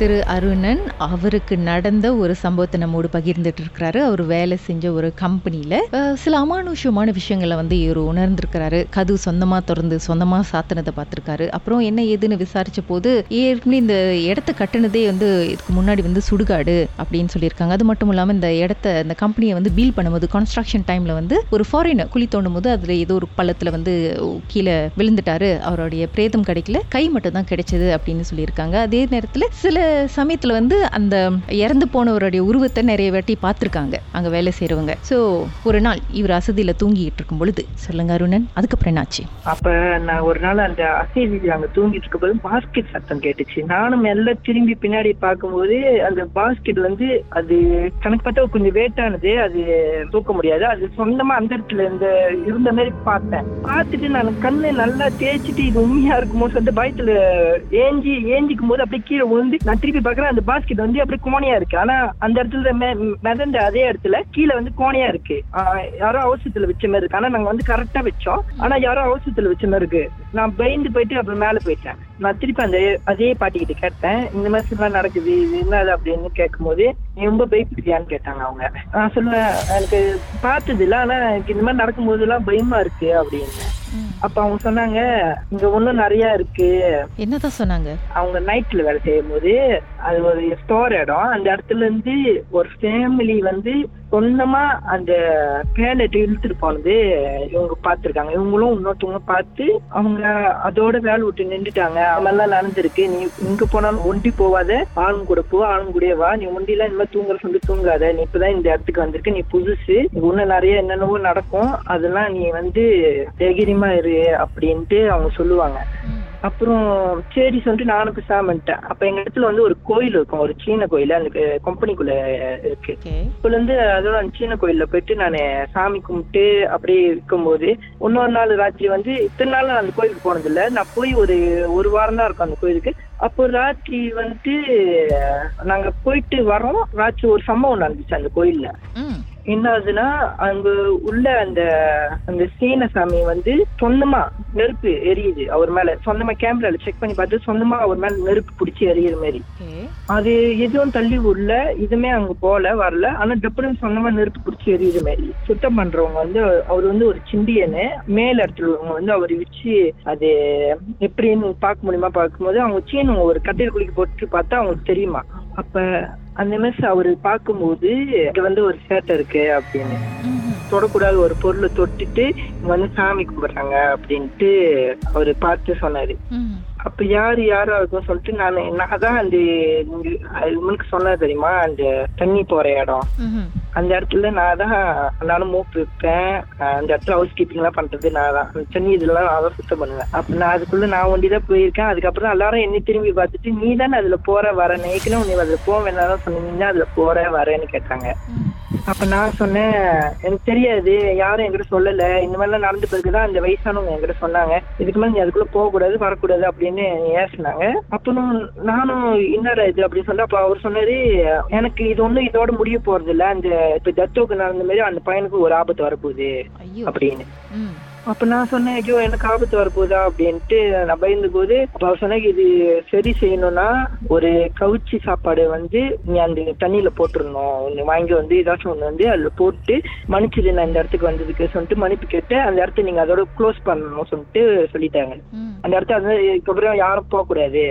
திரு அருணன் அவருக்கு நடந்த ஒரு சம்பவத்தை நம்மோடு பகிர்ந்துட்டு இருக்கிறாரு. அவர் வேலை செஞ்ச ஒரு கம்பெனியில் சில அமானுஷ்யமான விஷயங்களை வந்து இவர் உணர்ந்திருக்கிறாரு. கது சொந்தமாக திறந்து சொந்தமாக சாத்தினதை பார்த்துருக்காரு. அப்புறம் என்ன ஏதுன்னு விசாரிச்ச போது ஏற்கனவே இந்த இடத்த கட்டினதே வந்து இதுக்கு முன்னாடி வந்து சுடுகாடு அப்படின்னு சொல்லியிருக்காங்க. அது மட்டும் இல்லாமல் இந்த இடத்த இந்த கம்பெனியை வந்து பீல் பண்ணும்போது கன்ஸ்ட்ரக்ஷன் டைமில் வந்து ஒரு ஃபாரினர் குழி தோண்டும் போது அதில் ஏதோ ஒரு பள்ளத்தில் வந்து கீழே விழுந்துட்டாரு. அவருடைய பிரேதம் கிடைக்கல கை மட்டும் தான் கிடைச்சது அப்படின்னு சொல்லியிருக்காங்க. அதே நேரத்தில் சில சமயத்தில் வந்து அந்த இறந்து போனவருடைய உருவத்தை நிறைய வாட்டி பார்த்துருக்காங்க. அங்கே வேலை செய்கிறவங்க ஸோ ஒரு நாள் இவர் அசதியில் தூங்கிட்டு இருக்கும் பொழுது சொல்லுங்க அருணன் அதுக்கப்புறம் என்னாச்சு? அப்போ நான் ஒரு நாள் அந்த அசைவி அங்கே தூங்கிட்டு இருக்கும்போது பாஸ்கெட் சத்தம் கேட்டுச்சு. நானும் மெல்ல திரும்பி பின்னாடி பார்க்கும்போது அந்த பாஸ்கெட் வந்து அது கணக்கு பார்த்தா கொஞ்சம் வேட்டானது அது தூக்க முடியாது. அது சொந்தமா அந்த இடத்துல இந்த இருந்த மாதிரி பார்த்தேன். பார்த்துட்டு நான் கண்ணு நல்லா தேய்ச்சிட்டு இது உண்மையா இருக்குமோ சொல்லிட்டு பயத்துல ஏஞ்சி ஏஞ்சிக்கும் போது அப்படியே கீழே விழுந்து நான் திருப்பி பார்க்கறேன் அந்த பாஸ்கெட் வந்து அப்படியே கோணையா இருக்கு. ஆனா அந்த இடத்துல மெ- மிதந்த அதே இடத்துல கீழே வந்து கோணையா இருக்கு. யாரோ அவசரத்துல வச்ச மாதிரி இருக்கு. ஆனா நாங்க வந்து கரெக்டா வச்சோம். ஆனா யாரோ அவசரத்துல வச்ச மாதிரி இருக்கு. நான் பயந்து போயிட்டு அப்புறம் மேல போயிட்டேன். நான் திருப்பி அந்த அதே பாட்டிக்கிட்ட கேட்டேன். இந்த மாதிரி எல்லாம் நடக்குது இது என்னது அப்படின்னு கேட்கும்போது நீ ரொம்ப பயப்படுறியான்னு கேட்டாங்க அவங்க. நான் சொல்லுவேன் எனக்கு பார்த்தது இல்லை ஆனா எனக்கு இந்த மாதிரி நடக்கும்போது எல்லாம் பயமா இருக்கு அப்படின்னு. அப்ப அவங்க சொன்னாங்க இங்க ஒண்ணும் நிறைய இருக்கு. என்னதான் சொன்னாங்க? அவங்க நைட்ல வேலை செய்யும் போது அது ஒரு ஸ்டோர் இடம். அந்த இடத்துல இருந்து ஒரு ஃபேமிலி வந்து சொந்தமா அந்த பேலட் இழுத்துட்டு போனது இவங்க பார்த்துருக்காங்க. இவங்களும் இன்னொருத்தவங்க பார்த்து அவங்க அதோட வேலை விட்டு நின்றுட்டாங்க அவங்கெல்லாம் நடந்திருக்கு. நீ இங்க போனாலும் ஒண்டி போவாத. ஆளும் கூட போ ஆளும் கூட வா. நீ ஒண்டிலாம் இந்த மாதிரி தூங்குற சொல்லி தூங்காத. நீ இப்பதான் இந்த இடத்துக்கு வந்திருக்கு. நீ புதுசு. இன்னும் நிறைய என்னென்னவோ நடக்கும். அதெல்லாம் நீ வந்து தைரியமா இரு அப்படின்ட்டு அவங்க சொல்லுவாங்க. அப்புறம் சரி சொல்லிட்டு நானும் பேசாமட்டேன் அப்ப எங்க இடத்துல வந்து ஒரு கோயில் இருக்கும். ஒரு சீன கோயில். அந்த கம்பெனிக்குள்ள இருக்கு. ஓகே. இப்பல இருந்து அதோட அந்த சீன கோயில்ல போயிட்டு நான் சாமி கும்பிட்டு அப்படியே இருக்கும்போது இன்னொரு நாள் ராத்திரி வந்து இத்தனை நாள் நான் அந்த கோயிலுக்கு போனதில்ல. நான் போய் ஒரு ஒரு வாரம் தான் இருக்கும் அந்த கோயிலுக்கு. அப்போ ராத்திரி வந்துட்டு நாங்க போயிட்டு வரோம். ராத்திரி ஒரு சம்பவம் நடந்துச்சு அந்த கோயில்ல. என்ன ஆகுதுன்னா அங்க உள்ள அந்த அந்த சீன சாமி வந்து சொந்தமா நெருப்பு எரியுது அவர் மேல. சொந்தமா கேமரால செக் பண்ணி பார்த்து சொந்தமா அவர் மேல நெருப்பு பிடிச்சி எரியுற மாதிரி. அது எதுவும் தள்ளி உள்ள இதுமே அங்க போல வரல. ஆனா டப்புனு சொந்தமா நெருப்பு பிடிச்சி எரியுற மாதிரி. சுத்தம் பண்றவங்க வந்து அவர் வந்து ஒரு சிண்டியனு மேல் இடத்துல உள்ளவங்க வந்து அவர் வச்சு அது எப்படின்னு பார்க்க முடியுமா? பார்க்கும்போது அவங்க சீனு ஒரு கட்டையில் குளிக்க போட்டு பார்த்தா அவங்களுக்கு தெரியுமா? அப்ப அந்த மாதிரி அவரு பார்க்கும்போது இங்க வந்து ஒரு சேட்டை இருக்கு அப்படின்னு. தொடக்கூடாத ஒரு பொருளை தொட்டுட்டு இங்க வந்து சாமி கும்பிடுறாங்க அப்படின்ட்டு அவரு பார்த்து சொன்னாரு. அப்ப யாரு யாரா இருக்கும் சொல்லிட்டு நான் நான் தான் அந்த உங்களுக்கு சொன்ன தெரியுமா? அந்த தண்ணி போற இடம். அந்த இடத்துல நான் தான் நானும் மூப்பு வைப்பேன். அந்த இடத்துல ஹவுஸ் கீப்பிங் எல்லாம் பண்றது நான் தான். தண்ணி இதெல்லாம் நான் தான் சுத்தம் பண்ணுவேன். அப்ப நான் அதுக்குள்ள நான் ஒண்டி தான் போயிருக்கேன். அதுக்கப்புறம் எல்லாரும் என்னை திரும்பி பார்த்துட்டு நீ தானே அதுல போற வர. நேக்கணும் நீ அதுல போக வேணாம் சொன்னீங்கன்னா அதுல போற வரேன்னு கேட்டாங்க. அப்ப நான் சொன்னேன் எனக்கு தெரியாது. யாரும் என்கிட்ட சொல்லல. இந்த மாதிரிலாம் நடந்து பிறகுதான் அந்த வயசானவங்க என்கிட்ட சொன்னாங்க. இதுக்கு மேல நீ அதுக்குள்ள போக கூடாது வரக்கூடாது அப்படின்னு ஏசினாங்க. அப்புறம் நானும் என்னடா இது அப்படின்னு சொன்னா அப்ப அவர் சொன்னாரு எனக்கு இது ஒண்ணும் இதோட முடிய போறது இல்ல அந்த இப்ப தத்தோக்கு நடந்த மாதிரி அந்த பையனுக்கு ஒரு ஆபத்து வரப்போகுது அப்படின்னு. அப்ப நான் சொன்னேன் ஐயோ எனக்கு ஆபத்து வரப்போகுதா அப்படின்ட்டு நான் பயந்த போது அப்ப அவர் சொன்னாங்க இது சரி செய்யணும்னா ஒரு கவுச்சி சாப்பாடு வந்து நீ அந்த தண்ணியில போட்டுருணும் ஒண்ணு வாங்கி வந்து ஏதாச்சும் ஒண்ணு வந்து அதுல போட்டு மன்னிச்சிடு நான் இந்த இடத்துக்கு வந்ததுக்கு சொல்லிட்டு மன்னிப்பு கேட்டு அந்த இடத்த நீங்க அதோட க்ளோஸ் பண்ணணும் சொல்லிட்டு சொல்லிட்டாங்க. அந்த இடத்த வந்து இதுக்கப்புறம் யாரும் போக கூடாது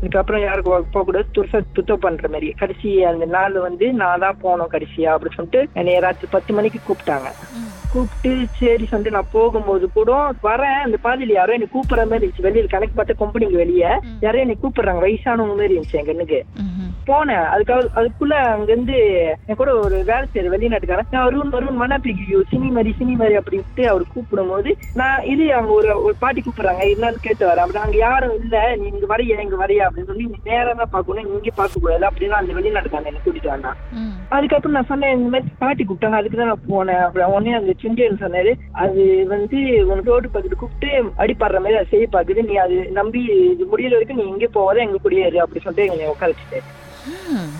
இதுக்கப்புறம் யாருக்கு போக கூடாது துருசா துத்தம் பண்ற மாதிரி. கடைசி அந்த நாள் வந்து நான் தான் போனோம் கடைசியா அப்படின்னு சொல்லிட்டு என்னை ராத்திரி பத்து மணிக்கு கூப்பிட்டாங்க. கூப்பிட்டு சரி சொல்லிட்டு நான் போகும்போது கூட வரேன். அந்த பாதியில யாரோ என்னை கூப்பிடுற மாதிரி இருந்துச்சு. வெளியில கணக்கு பார்த்த கம்பெனிக்கு வெளியே யாரோ என்னை கூப்பிடுறாங்க. வயசானவங்க மாதிரி இருந்துச்சு என் கண்ணுக்கு போனேன். அதுக்காக அதுக்குள்ள அங்க இருந்து என் கூட ஒரு வேலை செய்யற வெளிநாட்டுக்காரன் நான் அருண் அருண் மனாப்பிக்கு சினி மாதிரி சினி மாதிரி அப்படின்ட்டு அவர் கூப்பிடும் போது நான் இது அவங்க ஒரு ஒரு பாட்டி கூப்பிடுறாங்க. என்னன்னு கேட்டு வரேன் அப்படி அங்க யாரும் இல்ல. நீ இங்க வரையா இங்க வரையா அப்படின்னு சொல்லி நீ நேரா தான் பார்க்கணும். இங்கே பார்க்க கூடாது. அப்படின்னு அந்த வெளிநாட்டுக்காரன் என்ன கூட்டிட்டு வந்தான். அதுக்கப்புறம் நான் சொன்னேன் இந்த மாதிரி பாட்டி கூப்பிட்டாங்க. அதுக்கு தான் நான் போனேன். அப்புறம் உடனே அந்த சிண்டியன் சொன்னாரு அது வந்து உனக்கு ரோடு பக்கத்து கூப்பிட்டு அடிப்படுற மாதிரி அதை செய்ய பாக்குது நீ அது நம்பி இது முடியற வரைக்கும் நீ இங்கே போவாத எங்க கூடயே இரு அப்படி சொல்லிட்டு எங்களை உட்கார வச்சுட்டு ம்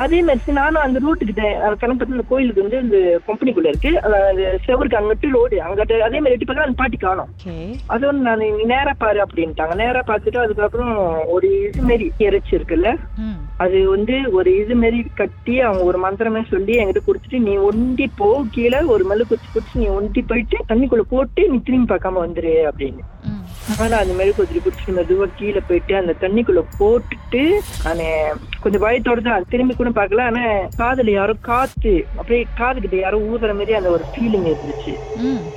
அதே மாதிரி நானும் அந்த ரூட்டு கிட்ட கணக்கு பார்த்து அந்த கோயிலுக்கு வந்து இந்த கம்பெனிக்குள்ள இருக்கு. அந்த செவருக்கு அங்கிட்டு ரோடு அங்கிட்ட அதே மாதிரி எட்டி பார்க்க அந்த பாட்டி காணும். அது ஒன்று நான் நேரா பாரு அப்படின்ட்டாங்க. நேரா பார்த்துட்டு அதுக்கப்புறம் ஒரு இது மாரி இறைச்சி இருக்குல்ல அது வந்து ஒரு இது மாரி கட்டி அவங்க ஒரு மந்திரமே சொல்லி என்கிட்ட குடிச்சிட்டு நீ ஒண்டி போ கீழே ஒரு மெல்லு குச்சி குச்சி நீ ஒண்டி போயிட்டு தண்ணிக்குள்ள போட்டு நீ திரும்பி பார்க்காம வந்துரு அப்படின்னு. ம் ஆனா அந்த மெழுகு குதிரை குடிச்சிட்டு மெதுவா கீழே போயிட்டு அந்த தண்ணிக்குள்ள போட்டுட்டு நானு கொஞ்சம் பயத்தோட தான் திரும்பி கூட பார்க்கல. ஆனா காதுல யாரோ காத்து அப்படியே காது கிட்ட யாரோ ஊதுற மாதிரி அந்த ஒரு ஃபீலிங் இருந்துச்சு.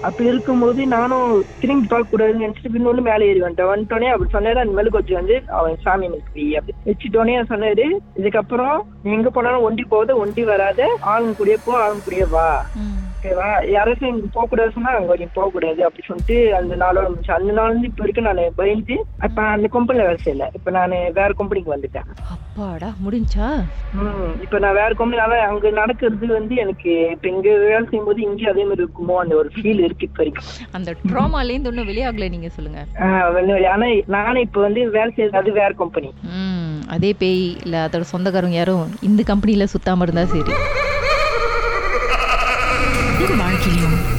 அப்படி இருக்கும்போது நானும் திரும்பி பார்க்க கூடாதுன்னு நினைச்சிட்டு பின்னொன்னு மேலே ஏறி வந்துட்டேன். வந்துட்டோனே அப்படி சொன்னாரு அந்த மெழுகு வச்சு வந்து அவன் சாமி எனக்கு அப்படி வச்சுட்டோனே சொன்னாரு. இதுக்கப்புறம் எங்க போனாலும் ஒண்டி போகாத ஒண்டி வராத ஆளுங்க கூடயே போ ஆளுங்க கூடயே வா. ஓகேவா யாராச்சும் இங்க போக கூடாது சொன்னா அங்க நீ போக கூடாது அப்படி சொல்லிட்டு அந்த நாளோட முடிச்சு அந்த நாள் இருந்து இப்ப வரைக்கும் நான் பயந்து இப்ப அந்த கம்பெனில வேலை செய்யல. இப்ப நான் வேற கம்பெனிக்கு வந்துட்டேன். அப்பாடா முடிஞ்சா? ம் இப்ப நான் வேற கம்பெனி அங்க நடக்கிறது வந்து எனக்கு இப்ப இங்க வேலை செய்யும்போது இங்கே அதே மாதிரி இருக்குமோ அந்த ஒரு ஃபீல் இருக்கு இப்ப வரைக்கும். அந்த ட்ராமாலேருந்து இன்னும் வெளியாகல நீங்க சொல்லுங்க. ஆஹ் வந்து ஆனா நானே இப்ப வந்து வேலை செய்யறது அது வேற கம்பெனி அதே பேய் இல்ல அதோட சொந்தக்காரங்க யாரும் இந்த கம்பெனில சுத்தாம இருந்தா சரி. உங்கள் வாழ்க்கையிலும் மர்மமான சம்பவம்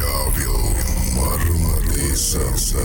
Impagável, marmalização.